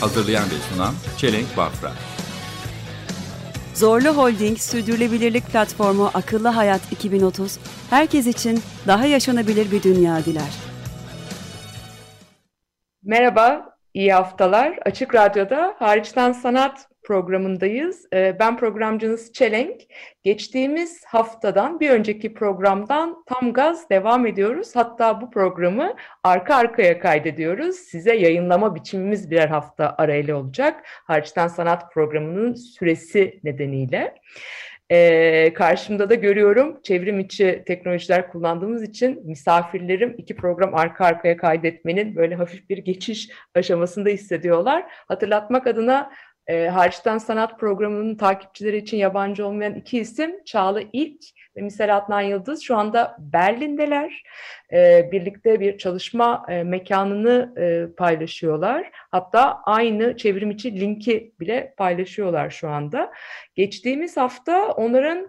Hazırlayan ve sunan Çelenk Bafra Zorlu Holding Sürdürülebilirlik Platformu Akıllı Hayat 2030, herkes için daha yaşanabilir bir dünya diler. Merhaba, iyi haftalar. Açık Radyo'da Hariçten Sanat programındayız. Ee, Ben programcınız Çelenk. Geçtiğimiz haftadan, bir önceki programdan tam gaz devam ediyoruz. Hatta bu programı arka arkaya kaydediyoruz. Size yayınlama biçimimiz birer hafta arayla olacak. Hariçten Sanat programının süresi nedeniyle. Ee, karşımda da görüyorum çevrim içi teknolojiler kullandığımız için misafirlerim iki program arka arkaya kaydetmenin böyle hafif bir geçiş aşamasında hissediyorlar. Hatırlatmak adına e, Hariçten Sanat programının takipçileri için yabancı olmayan iki isim Çağla İlk ve Misal Adnan Yıldız şu anda Berlin'deler. E, birlikte bir çalışma e, mekanını e, paylaşıyorlar. Hatta aynı çevrim içi linki bile paylaşıyorlar şu anda. Geçtiğimiz hafta onların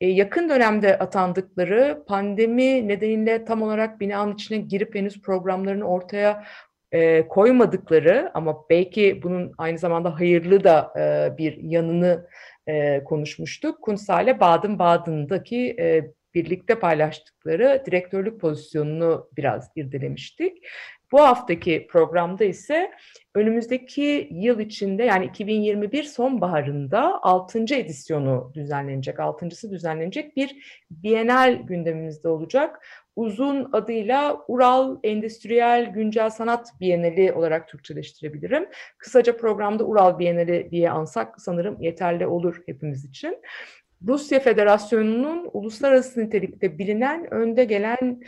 e, yakın dönemde atandıkları pandemi nedeniyle tam olarak binanın içine girip henüz programlarını ortaya e, koymadıkları ama belki bunun aynı zamanda hayırlı da e, bir yanını e, konuşmuştuk. Kunsale Baden-Baden'daki e, birlikte paylaştıkları direktörlük pozisyonunu biraz irdelemiştik. Bu haftaki programda ise önümüzdeki yıl içinde yani 2021 sonbaharında 6. edisyonu düzenlenecek, 6.sı düzenlenecek bir Bienal gündemimizde olacak. Uzun adıyla Ural Endüstriyel Güncel Sanat Bienali olarak Türkçeleştirebilirim. Kısaca programda Ural Bienali diye ansak sanırım yeterli olur hepimiz için. Rusya Federasyonu'nun uluslararası nitelikte bilinen önde gelen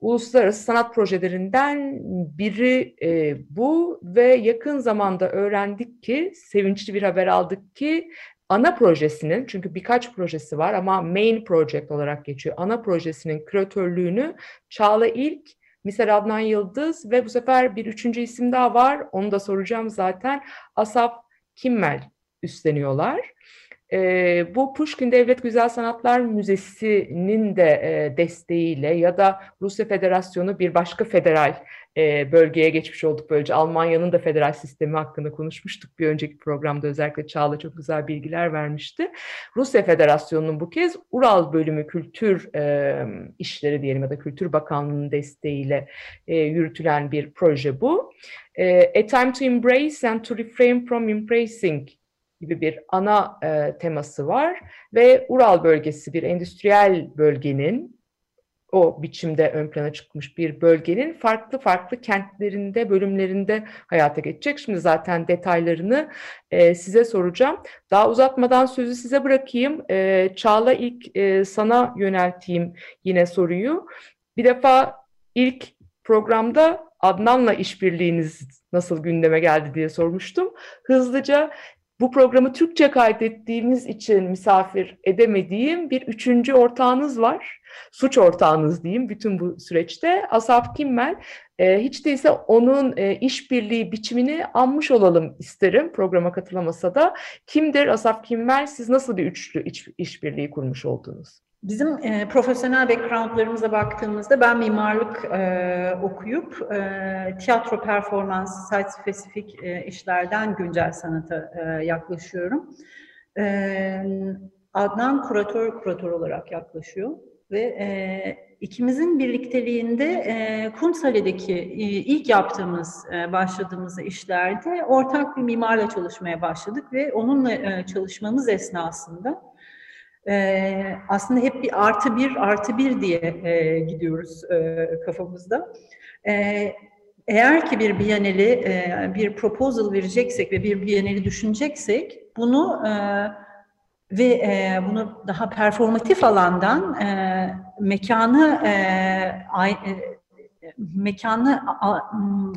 uluslararası sanat projelerinden biri e, bu ve yakın zamanda öğrendik ki, sevinçli bir haber aldık ki ana projesinin, çünkü birkaç projesi var ama main project olarak geçiyor, ana projesinin küratörlüğünü Çağla İlk, Misal Adnan Yıldız ve bu sefer bir üçüncü isim daha var, onu da soracağım zaten, Asaf Kimmel üstleniyorlar. E, bu Pushkin Devlet Güzel Sanatlar Müzesi'nin de e, desteğiyle ya da Rusya Federasyonu bir başka federal e, bölgeye geçmiş olduk böylece. Almanya'nın da federal sistemi hakkında konuşmuştuk bir önceki programda özellikle Çağla çok güzel bilgiler vermişti. Rusya Federasyonu'nun bu kez Ural Bölümü Kültür e, İşleri diyelim ya da Kültür Bakanlığı'nın desteğiyle e, yürütülen bir proje bu. E, A Time to Embrace and to Refrain from Embracing gibi bir ana e, teması var ve Ural bölgesi bir endüstriyel bölgenin o biçimde ön plana çıkmış bir bölgenin farklı farklı kentlerinde, bölümlerinde hayata geçecek. Şimdi zaten detaylarını e, size soracağım. Daha uzatmadan sözü size bırakayım. E, Çağla ilk e, sana yönelteyim yine soruyu. Bir defa ilk programda Adnan'la işbirliğiniz nasıl gündeme geldi diye sormuştum. Hızlıca bu programı Türkçe kaydettiğimiz için misafir edemediğim bir üçüncü ortağınız var. Suç ortağınız diyeyim bütün bu süreçte. Asaf Kimmel. E, hiç değilse onun e, işbirliği biçimini anmış olalım isterim programa katılamasa da. Kimdir Asaf Kimmel? Siz nasıl bir üçlü iş, işbirliği kurmuş oldunuz? Bizim e, profesyonel backgroundlarımıza baktığımızda ben mimarlık e, okuyup e, tiyatro performans, site spesifik e, işlerden güncel sanata e, yaklaşıyorum. E, Adnan kuratör kuratör olarak yaklaşıyor ve e, ikimizin birlikteliğinde e, Kumsale'deki e, ilk yaptığımız, e, başladığımız işlerde ortak bir mimarla çalışmaya başladık ve onunla e, çalışmamız esnasında e, aslında hep bir artı bir artı bir diye e, gidiyoruz e, kafamızda. E, eğer ki bir Biennale e, bir proposal vereceksek ve bir Biennale düşüneceksek bunu e, ve e, bunu daha performatif alandan e, mekanı e, ay, e, mekanı a,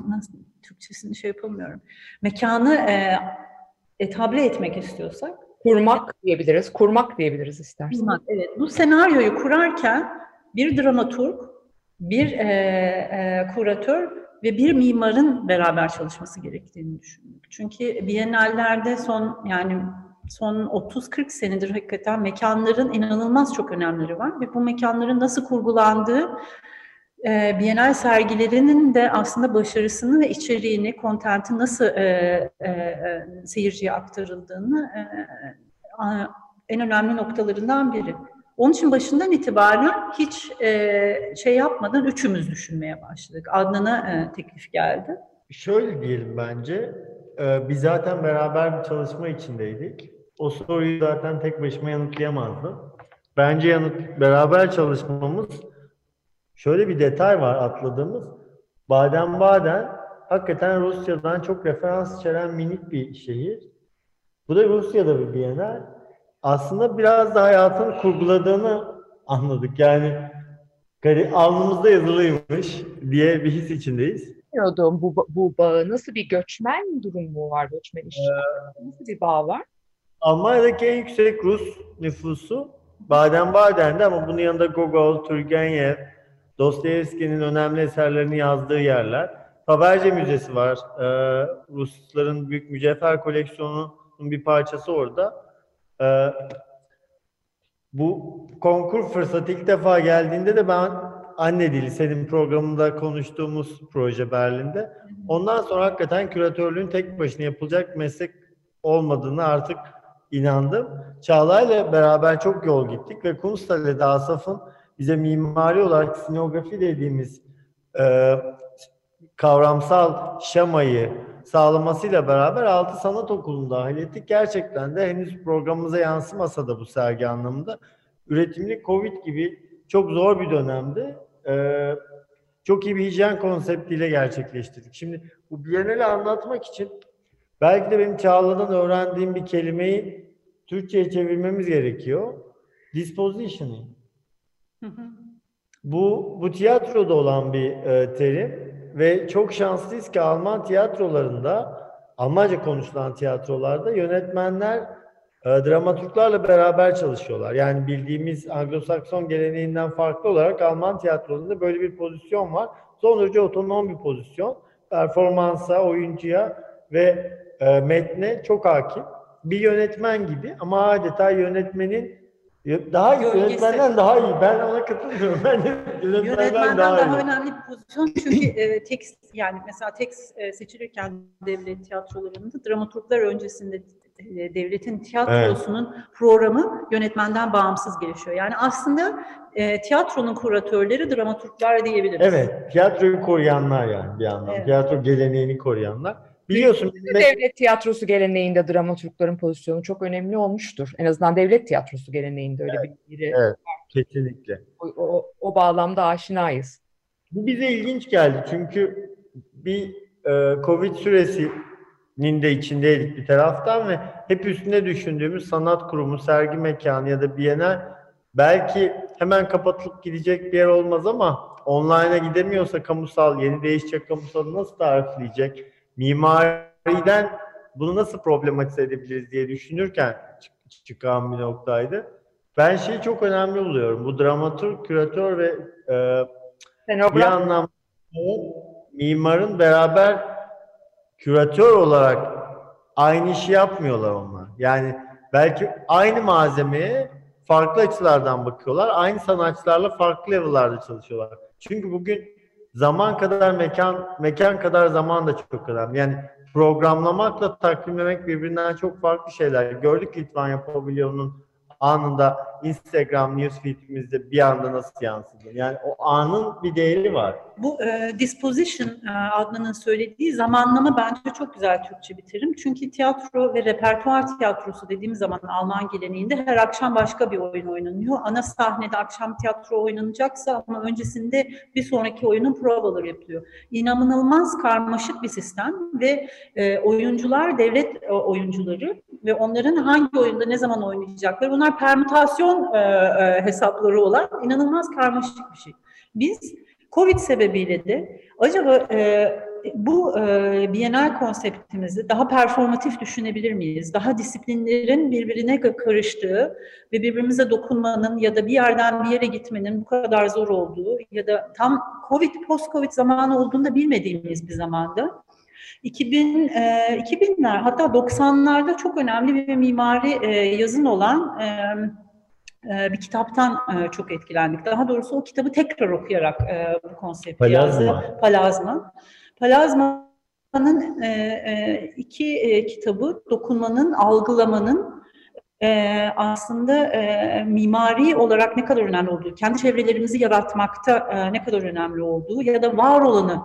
nasıl Türkçesini şey yapamıyorum. Mekanı e, etable etmek istiyorsak Kurmak diyebiliriz, kurmak diyebiliriz istersen. Kurmak, evet. Bu senaryoyu kurarken bir dramaturg, bir e, e, kuratör ve bir mimarın beraber çalışması gerektiğini düşündük. Çünkü Biennallerde son yani son 30-40 senedir hakikaten mekanların inanılmaz çok önemleri var ve bu mekanların nasıl kurgulandığı e, Bienal sergilerinin de aslında başarısını ve içeriğini, kontenti nasıl e, e, e, seyirciye aktarıldığını e, en önemli noktalarından biri. Onun için başından itibaren hiç e, şey yapmadan üçümüz düşünmeye başladık. Adnan'a e, teklif geldi. Şöyle diyelim bence. Ee, biz zaten beraber bir çalışma içindeydik. O soruyu zaten tek başıma yanıtlayamazdım. Bence yanıt beraber çalışmamız şöyle bir detay var atladığımız. Baden-Baden hakikaten Rusya'dan çok referans içeren minik bir şehir. Bu da Rusya'da bir Bienal. Aslında biraz da hayatın kurguladığını anladık. Yani alnımızda yazılıymış diye bir his içindeyiz. Bilmiyordum bu, bu bağı. Nasıl bir göçmen durumu var, göçmen işçi? Nasıl bir bağ var? Almanya'daki en yüksek Rus nüfusu Baden-Baden'de ama bunun yanında Gogol, Turgenev, Dostoyevski'nin önemli eserlerini yazdığı yerler. Faberge Müzesi var. Ee, Rusların büyük mücevher koleksiyonunun bir parçası orada. Ee, bu konkur fırsatı ilk defa geldiğinde de ben Anne Dili senin programında konuştuğumuz proje Berlin'de. Ondan sonra hakikaten küratörlüğün tek başına yapılacak meslek olmadığını artık inandım. Çağla'yla beraber çok yol gittik ve Kunsthal'de Asaf'ın bize mimari olarak sinografi dediğimiz e, kavramsal şemayı sağlamasıyla beraber Altı Sanat Okulu'nu dahil ettik. Gerçekten de henüz programımıza yansımasa da bu sergi anlamında üretimli Covid gibi çok zor bir dönemde e, çok iyi bir hijyen konseptiyle gerçekleştirdik. Şimdi bu Biennale anlatmak için belki de benim Çağla'dan öğrendiğim bir kelimeyi Türkçe'ye çevirmemiz gerekiyor. Dispositioning. Bu, bu tiyatroda olan bir e, terim ve çok şanslıyız ki Alman tiyatrolarında, Almanca konuşulan tiyatrolarda yönetmenler e, dramaturglarla beraber çalışıyorlar. Yani bildiğimiz Anglo-Sakson geleneğinden farklı olarak Alman tiyatrolarında böyle bir pozisyon var. Son derece otonom bir pozisyon. Performansa, oyuncuya ve e, metne çok hakim. Bir yönetmen gibi ama adeta yönetmenin daha iyi, yönetmenden daha iyi. Ben ona katılmıyorum. Ben de yönetmenden Yönetmenden daha, daha, iyi. önemli bir pozisyon çünkü e, tekst yani mesela tekst e, seçilirken devlet tiyatrolarında dramaturglar öncesinde e, devletin tiyatrosunun programı yönetmenden bağımsız gelişiyor. Yani aslında e, tiyatronun kuratörleri dramaturglar diyebiliriz. Evet, tiyatroyu koruyanlar yani bir yandan. Evet. Tiyatro geleneğini koruyanlar. Biliyorsun Devlet tiyatrosu geleneğinde dramaturgların pozisyonu çok önemli olmuştur. En azından devlet tiyatrosu geleneğinde öyle bir biri. Evet. kesinlikle. O, o, o bağlamda aşinayız. Bu bize ilginç geldi çünkü bir e, Covid süresinin de içindeydik bir taraftan ve hep üstüne düşündüğümüz sanat kurumu, sergi mekanı ya da Bienal belki hemen kapatılıp gidecek bir yer olmaz ama online'a gidemiyorsa kamusal, yeni değişecek kamusalı nasıl tarifleyecek? Mimariden bunu nasıl problematize edebiliriz diye düşünürken çık- çıkan bir noktaydı. Ben şeyi çok önemli buluyorum. Bu dramaturg, küratör ve e, bir anlamda mimarın beraber küratör olarak aynı işi yapmıyorlar onlar. Yani belki aynı malzemeye farklı açılardan bakıyorlar. Aynı sanatçılarla farklı level'larda çalışıyorlar. Çünkü bugün zaman kadar mekan, mekan kadar zaman da çok önemli. Yani programlamakla takvimlemek birbirinden çok farklı şeyler. Gördük Litvanya Pavilyonu'nun anında Instagram newsfeed'imizde bir anda nasıl yansıdı. Yani o anın bir değeri var. Bu e, disposition e, Adnan'ın söylediği zamanlama bence çok güzel Türkçe bir. Çünkü tiyatro ve repertuar tiyatrosu dediğimiz zaman Alman geleneğinde her akşam başka bir oyun oynanıyor. Ana sahnede akşam tiyatro oynanacaksa ama öncesinde bir sonraki oyunun provaları yapılıyor. İnanılmaz karmaşık bir sistem ve e, oyuncular devlet e, oyuncuları ve onların hangi oyunda ne zaman oynayacakları bunlar permütasyon e, e, hesapları olan inanılmaz karmaşık bir şey. Biz Covid sebebiyle de acaba e, bu e, Bienal konseptimizi daha performatif düşünebilir miyiz? Daha disiplinlerin birbirine karıştığı ve birbirimize dokunmanın ya da bir yerden bir yere gitmenin bu kadar zor olduğu ya da tam Covid, post-Covid zamanı olduğunda bilmediğimiz bir zamanda 2000 e, 2000'ler hatta 90'larda çok önemli bir mimari e, yazın olan e, bir kitaptan e, çok etkilendik. Daha doğrusu o kitabı tekrar okuyarak e, bu konsepti Palazma. yazdı. Palazma. Palazma'nın e, iki kitabı dokunmanın, algılamanın aslında mimari olarak ne kadar önemli olduğu, kendi çevrelerimizi yaratmakta ne kadar önemli olduğu ya da var olanı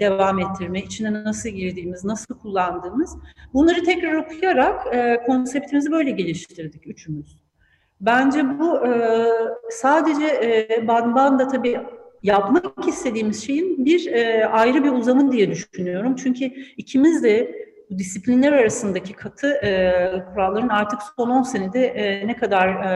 devam ettirme, içine nasıl girdiğimiz, nasıl kullandığımız bunları tekrar okuyarak e, konseptimizi böyle geliştirdik üçümüz. Bence bu e, sadece e, Banban da tabii yapmak istediğimiz şeyin bir e, ayrı bir uzamı diye düşünüyorum. Çünkü ikimiz de disiplinler arasındaki katı e, kuralların artık son 10 senede e, ne kadar e,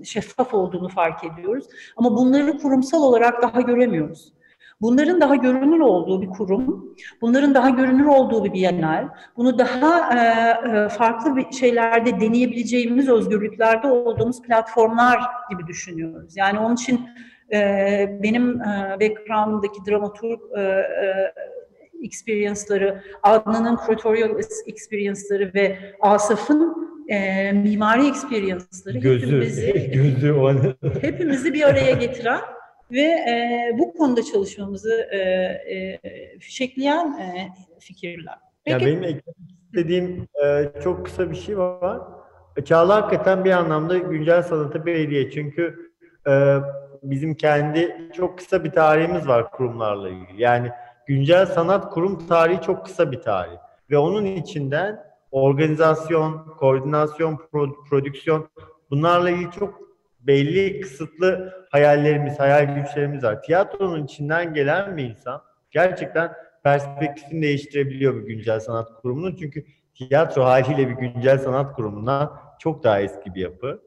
e, şeffaf olduğunu fark ediyoruz. Ama bunları kurumsal olarak daha göremiyoruz. Bunların daha görünür olduğu bir kurum, bunların daha görünür olduğu bir bienal, bunu daha e, e, farklı bir şeylerde deneyebileceğimiz özgürlüklerde olduğumuz platformlar gibi düşünüyoruz. Yani onun için e, benim e, background'daki dramaturg e, e, experience'ları, Adnan'ın curatorial experience'ları ve Asaf'ın e, mimari experience'ları Gözü, hepimizi, gözü hepimizi bir araya getiren ve e, bu konuda çalışmamızı e, e, fişekleyen e, fikirler. Ya Peki- benim eklemek istediğim e, çok kısa bir şey var. Çağla hakikaten bir anlamda güncel sanata bir hediye. Çünkü e, bizim kendi çok kısa bir tarihimiz var kurumlarla ilgili. Yani güncel sanat kurum tarihi çok kısa bir tarih. Ve onun içinden organizasyon, koordinasyon, pro- prodüksiyon bunlarla ilgili çok belli kısıtlı hayallerimiz, hayal güçlerimiz var. Tiyatronun içinden gelen bir insan gerçekten perspektifini değiştirebiliyor bir güncel sanat kurumunun. Çünkü tiyatro haliyle bir güncel sanat kurumundan çok daha eski bir yapı.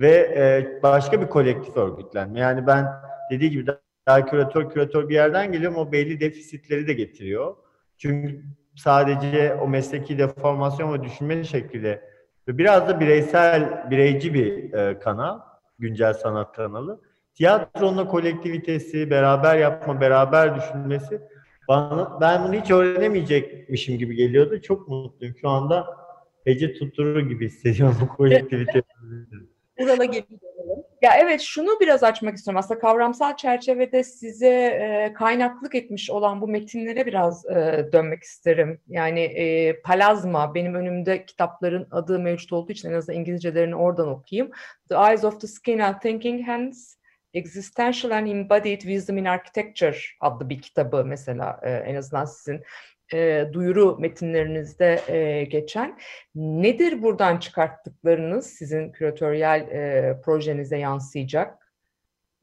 Ve e, başka bir kolektif örgütlenme. Yani ben dediği gibi daha küratör küratör bir yerden geliyorum. O belli defisitleri de getiriyor. Çünkü sadece o mesleki deformasyon ve düşünme şekliyle ve biraz da bireysel, bireyci bir e, kanal, güncel sanat kanalı. Tiyatronun kolektivitesi, beraber yapma, beraber düşünmesi bana, ben bunu hiç öğrenemeyecekmişim gibi geliyordu. Çok mutluyum. Şu anda Ece tutturur gibi hissediyorum bu kolektivite. Ural'a geri dönelim. Ya evet şunu biraz açmak istiyorum. Aslında kavramsal çerçevede size e, kaynaklık etmiş olan bu metinlere biraz e, dönmek isterim. Yani e, Palazma benim önümde kitapların adı mevcut olduğu için en azından İngilizcelerini oradan okuyayım. The Eyes of the Skin and Thinking Hands Existential and Embodied Wisdom in Architecture adlı bir kitabı mesela e, en azından sizin e, duyuru metinlerinizde e, geçen. Nedir buradan çıkarttıklarınız sizin küratöryel e, projenize yansıyacak?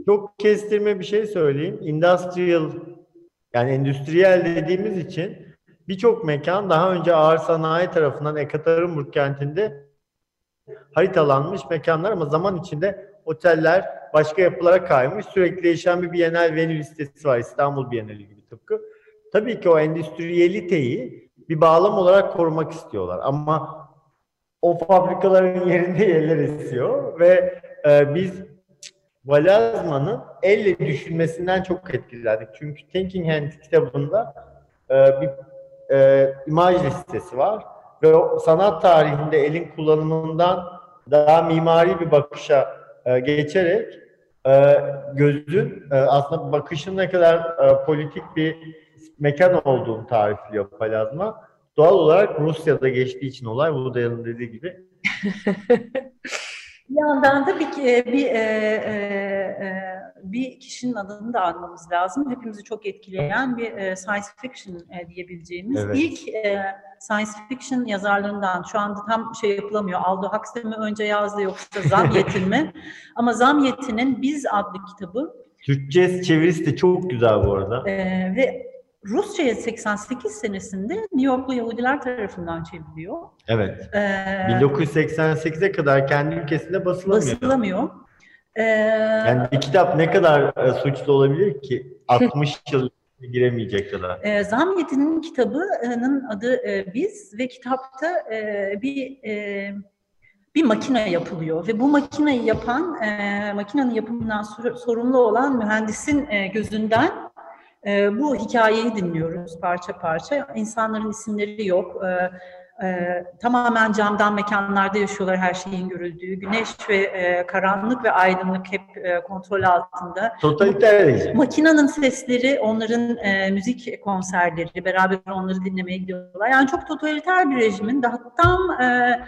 Çok kestirme bir şey söyleyeyim. Industrial yani endüstriyel dediğimiz için birçok mekan daha önce ağır sanayi tarafından Ekaterinburg kentinde haritalanmış mekanlar ama zaman içinde oteller başka yapılara kaymış. Sürekli değişen bir Bienal venue listesi var İstanbul Bienali gibi tıpkı. Tabii ki o endüstriyeliteyi bir bağlam olarak korumak istiyorlar ama o fabrikaların yerinde yerler esiyor ve e, biz Valazma'nın elle düşünmesinden çok etkilendik. Çünkü Thinking Hand kitabında e, bir e, imaj listesi var ve o sanat tarihinde elin kullanımından daha mimari bir bakışa e, geçerek e, gözün e, aslında bakışın ne kadar e, politik bir mekan olduğunu tarifliyor Palazma. Doğal olarak Rusya'da geçtiği için olay Woodall'ın dediği gibi Bir yandan da bir bir e, e, e, bir kişinin adını da almamız lazım. Hepimizi çok etkileyen bir e, science fiction e, diyebileceğimiz Evet. ilk e, science fiction yazarlarından. Şu anda tam şey yapılamıyor. Aldo Huxley mi önce yazdı yoksa Zamyet'in mi? Ama Zamyet'in Biz adlı kitabı Türkçe çevirisi de çok güzel bu arada. e, ve Rusça'ya 88 senesinde New Yorklu Yahudiler tarafından çevriliyor. Evet. E, 1988'e kadar kendi ülkesinde basılamıyor. basılamıyor. Ee, Yani bir kitap ne kadar e, suçlu olabilir ki? 60 yıl giremeyecek kadar. E, Zamiyeti'nin kitabının adı e, Biz ve kitapta e, bir e, bir makine yapılıyor ve bu makineyi yapan, e, makinenin yapımından sor- sorumlu olan mühendisin e, gözünden e, bu hikayeyi dinliyoruz parça parça. İnsanların isimleri yok. E, e, tamamen camdan mekanlarda yaşıyorlar her şeyin görüldüğü. Güneş ve e, karanlık ve aydınlık hep e, kontrol altında. Totaliter rejim. Makinanın sesleri, onların e, müzik konserleri, beraber onları dinlemeye gidiyorlar. Yani çok totaliter bir rejimin daha tam e,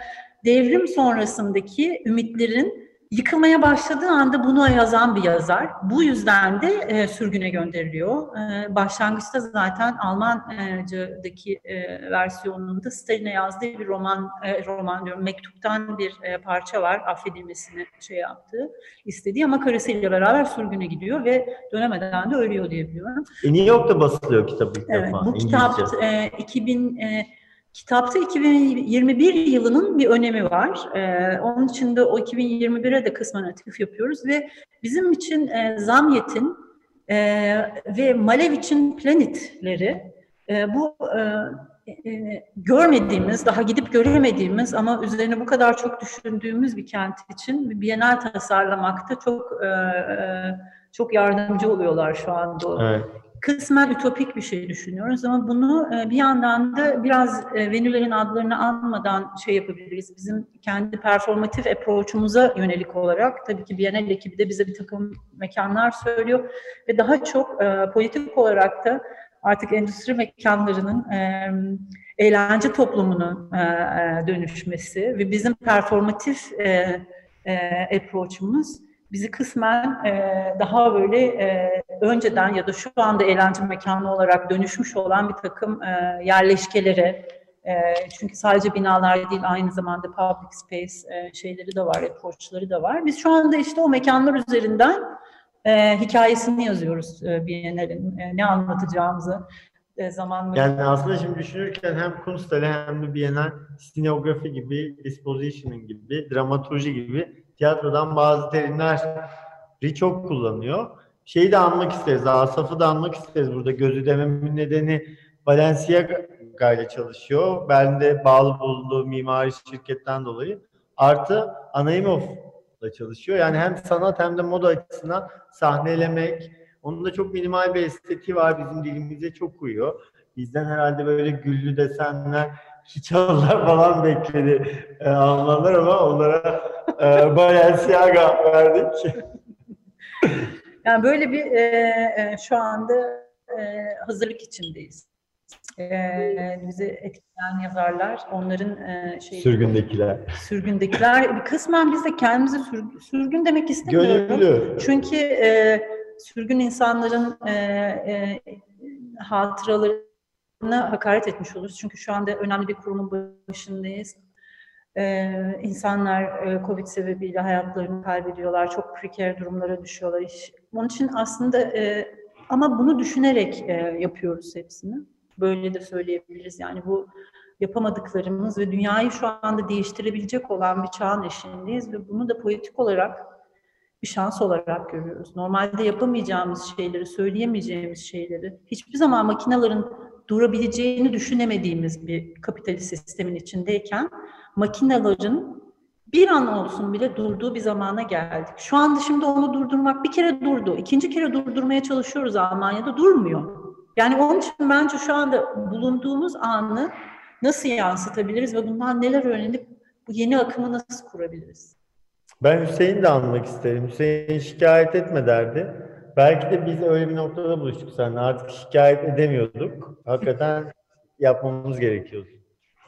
devrim sonrasındaki ümitlerin yıkılmaya başladığı anda bunu yazan bir yazar. Bu yüzden de e, sürgüne gönderiliyor. E, başlangıçta zaten Almanca'daki e, versiyonunda Stalin'e yazdığı bir roman, e, roman diyorum, mektuptan bir e, parça var. Affedilmesini şey yaptığı, istediği ama karısıyla beraber sürgüne gidiyor ve dönemeden de ölüyor diye biliyorum. E, New York'ta basılıyor kitap ilk Evet, defa. bu kitap İngilizce. e, 2000 e, kitapta 2021 yılının bir önemi var. E, onun için de o 2021'e de kısmen atıf yapıyoruz ve bizim için e, Zamyet'in e, ve Malevic'in Planet'leri e, bu e, e, görmediğimiz, daha gidip göremediğimiz ama üzerine bu kadar çok düşündüğümüz bir kent için bir bienal tasarlamakta çok e, e, çok yardımcı oluyorlar şu anda. Evet. Kısmen ütopik bir şey düşünüyoruz ama bunu e, bir yandan da biraz e, Venülerin adlarını anmadan şey yapabiliriz. Bizim kendi performatif approach'umuza yönelik olarak tabii ki Bienal ekibi de bize bir takım mekanlar söylüyor ve daha çok e, politik olarak da artık endüstri mekanlarının eğlence toplumunun dönüşmesi ve bizim performatif approach'umuz bizi kısmen daha böyle önceden ya da şu anda eğlence mekanı olarak dönüşmüş olan bir takım e, yerleşkelere e, çünkü sadece binalar değil aynı zamanda public space e, şeyleri de var, approachları da var. Biz şu anda işte o mekanlar üzerinden e, hikayesini yazıyoruz e, Biennale'in e, ne anlatacağımızı e, zamanla. Yani aslında şimdi düşünürken hem Kunsthalle hem de Bienal sineografi gibi, dispositioning gibi, dramaturji gibi tiyatrodan bazı terimleri çok kullanıyor. Şeyi de anmak isteriz, Asaf'ı da anmak isteriz burada. Gözü dememin nedeni Balenciaga ile çalışıyor. Berlin'de bağlı bulunduğu mimari şirketten dolayı. Artı Anaimov'la çalışıyor. Yani hem sanat hem de moda açısından sahnelemek. Onun da çok minimal bir estetiği var. Bizim dilimize çok uyuyor. Bizden herhalde böyle güllü desenler, hiçalılar falan bekledi e, Almanlar ama onlara e, Balenciaga verdik. Yani böyle bir e, e, şu anda e, hazırlık içindeyiz. E, bizi etkileyen yazarlar, onların e, şey Sürgündekiler. sürgündekiler. Kısmen biz de kendimizi sür- sürgün demek istemiyorum. Gönüllü. Çünkü e, sürgün insanların e, e, hatıralarına hakaret etmiş oluruz. Çünkü şu anda önemli bir kurumun başındayız. E, insanlar e, Covid sebebiyle hayatlarını kaybediyorlar. Çok preker durumlara düşüyorlar. İş. Onun için aslında e, ama bunu düşünerek e, yapıyoruz hepsini. Böyle de söyleyebiliriz. Yani bu yapamadıklarımız ve dünyayı şu anda değiştirebilecek olan bir çağın eşiğindeyiz ve bunu da politik olarak bir şans olarak görüyoruz. Normalde yapamayacağımız şeyleri, söyleyemeyeceğimiz şeyleri, hiçbir zaman makinelerin durabileceğini düşünemediğimiz bir kapitalist sistemin içindeyken makinelerin bir an olsun bile durduğu bir zamana geldik. Şu anda şimdi onu durdurmak bir kere durdu. ikinci kere durdurmaya çalışıyoruz Almanya'da durmuyor. Yani onun için bence şu anda bulunduğumuz anı nasıl yansıtabiliriz ve bundan neler öğrenip bu yeni akımı nasıl kurabiliriz? Ben Hüseyin de anmak isterim. Hüseyin şikayet etme derdi. Belki de biz öyle bir noktada buluştuk seninle. Artık şikayet edemiyorduk. Hakikaten yapmamız gerekiyordu.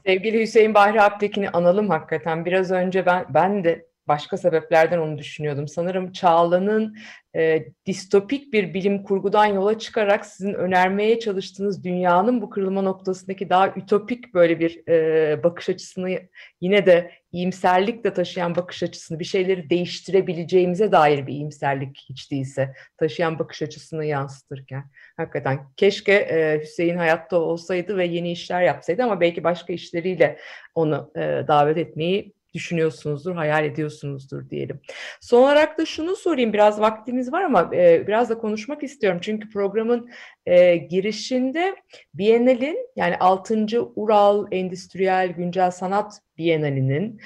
Sevgili Hüseyin Bahri Aptekin'i analım hakikaten. Biraz önce ben ben de başka sebeplerden onu düşünüyordum. Sanırım Çağla'nın e, distopik bir bilim kurgudan yola çıkarak sizin önermeye çalıştığınız dünyanın bu kırılma noktasındaki daha ütopik böyle bir e, bakış açısını yine de iyimserlikle taşıyan bakış açısını, bir şeyleri değiştirebileceğimize dair bir iyimserlik hiç değilse taşıyan bakış açısını yansıtırken. Hakikaten keşke e, Hüseyin hayatta olsaydı ve yeni işler yapsaydı ama belki başka işleriyle onu e, davet etmeyi düşünüyorsunuzdur, hayal ediyorsunuzdur diyelim. Son olarak da şunu sorayım, biraz vaktimiz var ama e, biraz da konuşmak istiyorum. Çünkü programın e, girişinde Biennale'in yani 6. Ural Endüstriyel Güncel Sanat Bienalinin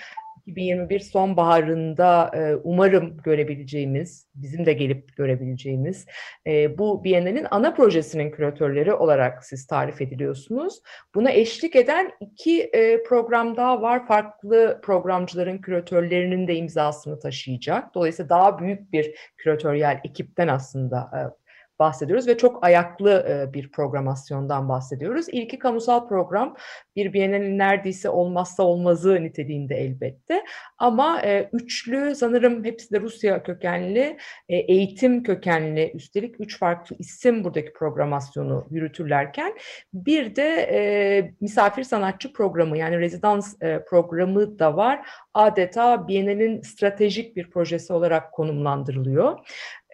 2021 sonbaharında e, umarım görebileceğimiz, bizim de gelip görebileceğimiz e, bu Biennale'nin ana projesinin küratörleri olarak siz tarif ediliyorsunuz. Buna eşlik eden iki e, program daha var. Farklı programcıların küratörlerinin de imzasını taşıyacak. Dolayısıyla daha büyük bir küratöryel ekipten aslında e, bahsediyoruz ve çok ayaklı e, bir programasyondan bahsediyoruz. İlki kamusal program bir Biennale'nin neredeyse olmazsa olmazı niteliğinde elbette. Ama e, üçlü sanırım hepsi de Rusya kökenli, e, eğitim kökenli üstelik üç farklı isim buradaki programasyonu yürütürlerken bir de misafir sanatçı programı yani rezidans programı da var. Adeta Biennale'nin stratejik bir projesi olarak konumlandırılıyor.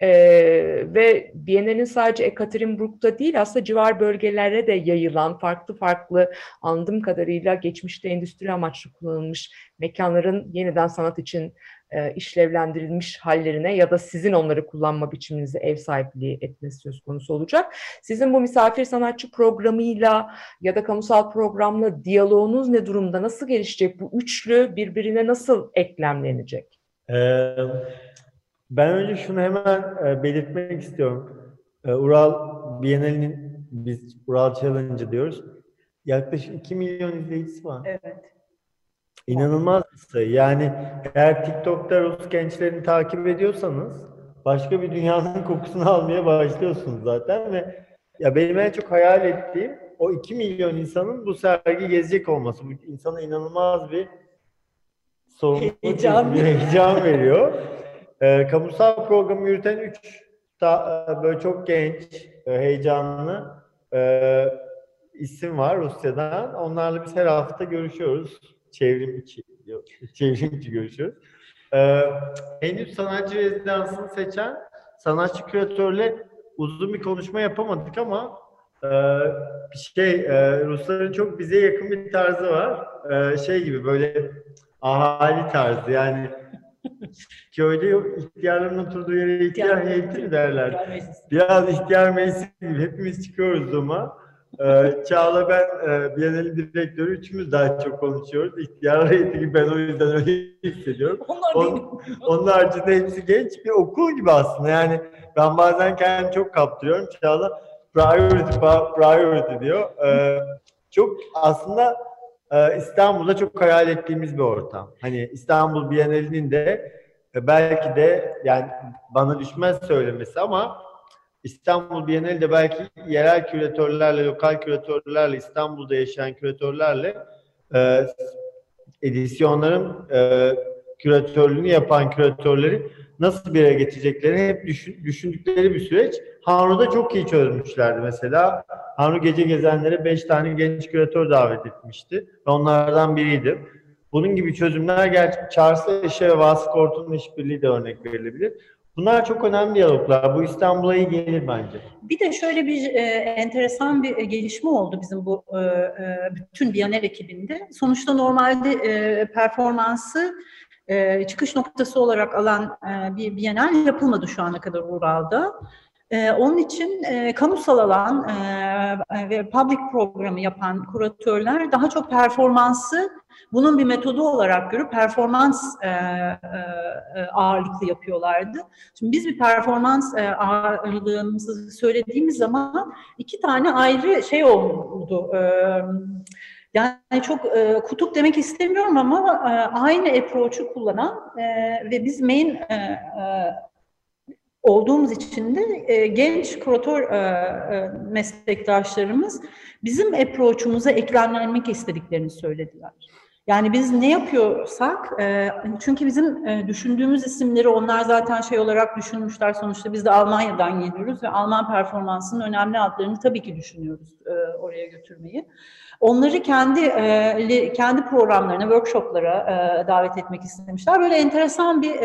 Ee, ve Biennale'nin sadece Ekaterinburg'da değil aslında civar bölgelere de yayılan farklı farklı anladığım kadarıyla geçmişte endüstri amaçlı kullanılmış mekanların yeniden sanat için e, işlevlendirilmiş hallerine ya da sizin onları kullanma biçiminize ev sahipliği etmesi söz konusu olacak. Sizin bu misafir sanatçı programıyla ya da kamusal programla diyaloğunuz ne durumda? Nasıl gelişecek? Bu üçlü birbirine nasıl eklemlenecek? Ee, ben önce şunu hemen e, belirtmek istiyorum. E, Ural Bienali'nin biz Ural Challenge diyoruz. Yaklaşık 2 milyon izleyicisi var. Evet. İnanılmaz bir sayı. Yani eğer TikTok'ta Rus gençlerini takip ediyorsanız başka bir dünyanın kokusunu almaya başlıyorsunuz zaten ve ya benim en çok hayal ettiğim o 2 milyon insanın bu sergi gezecek olması. Bu insana inanılmaz bir sorumluluk, Heyecan. bir heyecan veriyor. Ee, kamusal programı yürüten 3 böyle çok genç, e, heyecanlı e, isim var Rusya'dan. Onlarla biz her hafta görüşüyoruz. Çevrim içi, çevrim içi görüşüyoruz. Ee, henüz sanatçı rezidansını seçen sanatçı küratörle uzun bir konuşma yapamadık ama e, şey e, Rusların çok bize yakın bir tarzı var. E, şey gibi böyle ahali tarzı yani köyde ihtiyarların oturduğu yere ihtiyar heyeti mi derler? Biraz ihtiyar meclisi gibi hepimiz çıkıyoruz Zoom'a. Ee, Çağla ben e, Biennale direktörü üçümüz daha çok konuşuyoruz. İhtiyar heyeti gibi ben o yüzden öyle hissediyorum. Onlar On, onun haricinde hepsi genç bir okul gibi aslında. Yani ben bazen kendimi çok kaptırıyorum. Çağla priority, priority diyor. Ee, çok aslında e, İstanbul'da çok hayal ettiğimiz bir ortam. Hani İstanbul Bienali'nin de e, belki de yani bana düşmez söylemesi ama İstanbul Bienali de belki yerel küratörlerle, lokal küratörlerle, İstanbul'da yaşayan küratörlerle e, edisyonların e, küratörlüğünü yapan küratörleri nasıl bir yere getireceklerini hep düşün, düşündükleri bir süreç. Hanru'da çok iyi çözmüşlerdi mesela. Hanru Gece Gezenlere 5 tane genç küratör davet etmişti. Ve onlardan biriydi. Bunun gibi çözümler gerçi Charles Eşe ve Vasıf Kortun'un işbirliği de örnek verilebilir. Bunlar çok önemli diyaloglar. Bu İstanbul'a iyi gelir bence. Bir de şöyle bir e, enteresan bir gelişme oldu bizim bu e, e, bütün Biyanel ekibinde. Sonuçta normalde e, performansı e, çıkış noktası olarak alan e, bir Biyanel yapılmadı şu ana kadar Ural'da. Ee, onun için e, kamusal alan e, ve public programı yapan kuratörler daha çok performansı bunun bir metodu olarak görüp performans e, e, ağırlıklı yapıyorlardı. Şimdi biz bir performans e, ağırlığımızı söylediğimiz zaman iki tane ayrı şey oldu. E, yani çok e, kutup demek istemiyorum ama e, aynı approach'u kullanan e, ve biz main e, e, olduğumuz için de e, genç kuratör e, e, meslektaşlarımız bizim approach'umuza eklemlenmek istediklerini söylediler. Yani biz ne yapıyorsak, e, çünkü bizim e, düşündüğümüz isimleri onlar zaten şey olarak düşünmüşler. Sonuçta biz de Almanya'dan geliyoruz ve Alman performansının önemli adlarını tabii ki düşünüyoruz e, oraya götürmeyi. Onları kendi kendi programlarına, workshoplara davet etmek istemişler. Böyle enteresan bir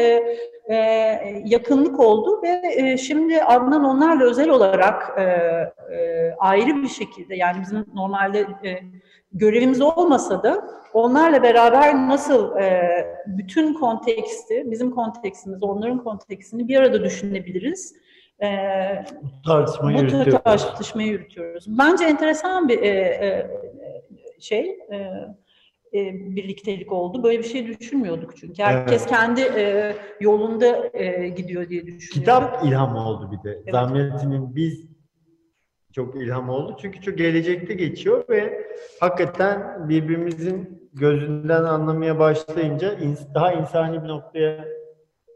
yakınlık oldu ve şimdi Adnan onlarla özel olarak ayrı bir şekilde yani bizim normalde görevimiz olmasa da onlarla beraber nasıl e, bütün konteksti, bizim kontekstimiz, onların kontekstini bir arada düşünebiliriz. E, Tartışmayı bu yürütüyoruz. tartışmayı yürütüyoruz. Bence enteresan bir e, e, şey, e, e, birliktelik oldu. Böyle bir şey düşünmüyorduk çünkü. Herkes Evet. kendi e, yolunda e, gidiyor diye düşünüyorduk. Kitap ilham oldu bir de. Evet. Zahmetinin biz çok ilham oldu. Çünkü çok gelecekte geçiyor ve hakikaten birbirimizin gözünden anlamaya başlayınca daha insani bir noktaya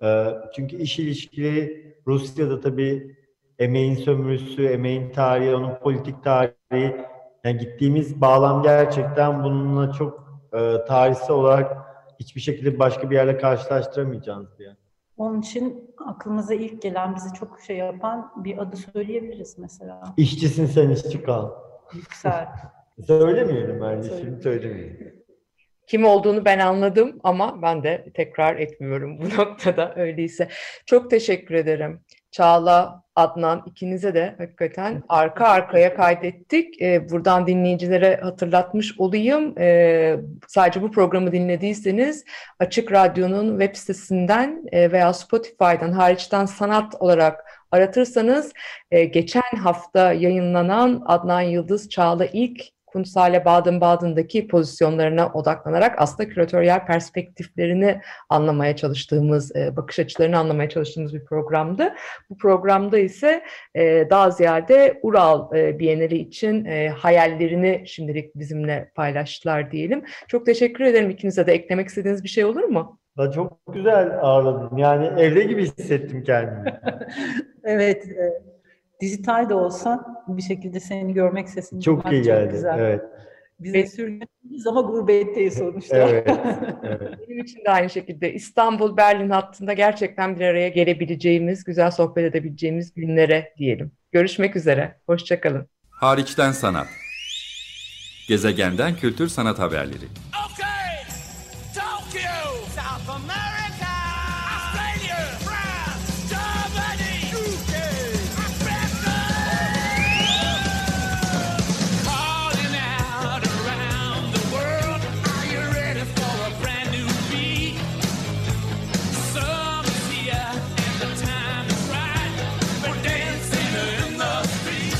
e, çünkü iş ilişkileri Rusya'da tabii emeğin sömürüsü, emeğin tarihi, onun politik tarihi yani gittiğimiz bağlam gerçekten bununla çok e, tarihsel olarak hiçbir şekilde başka bir yerle karşılaştıramayacağınız yer. Onun için aklımıza ilk gelen, bizi çok şey yapan bir adı söyleyebiliriz mesela. İşçisin sen işçi kal. Yüksel. Söylemeyelim bence Söyle. şimdi söylemeyelim. Kim olduğunu ben anladım ama ben de tekrar etmiyorum bu noktada öyleyse. Çok teşekkür ederim. Çağla, Adnan ikinize de hakikaten arka arkaya kaydettik. Ee, buradan dinleyicilere hatırlatmış olayım. Ee, sadece bu programı dinlediyseniz Açık Radyo'nun web sitesinden e, veya Spotify'dan hariçten sanat olarak aratırsanız e, geçen hafta yayınlanan Adnan Yıldız Çağla ilk Kunsthalle Baden-Baden'daki pozisyonlarına odaklanarak aslında küratöryel perspektiflerini anlamaya çalıştığımız, e, bakış açılarını anlamaya çalıştığımız bir programdı. Bu programda ise e, daha ziyade Ural e, Bienali için hayallerini şimdilik bizimle paylaştılar diyelim. Çok teşekkür ederim ikinize de. Eklemek istediğiniz bir şey olur mu? Ben çok güzel ağırladım. Yani evde gibi hissettim kendimi. Evet, e, dijital de olsa bir şekilde seni görmek, sesini Çok iyi geldi. güzel. Evet. Biz de sürgünüz ama gurbetteyiz sonuçta. Evet. evet. Benim için de aynı şekilde İstanbul-Berlin hattında gerçekten bir araya gelebileceğimiz, güzel sohbet edebileceğimiz günlere diyelim. Görüşmek üzere. Hoşçakalın. Hariçten sanat. Gezegenden kültür sanat haberleri.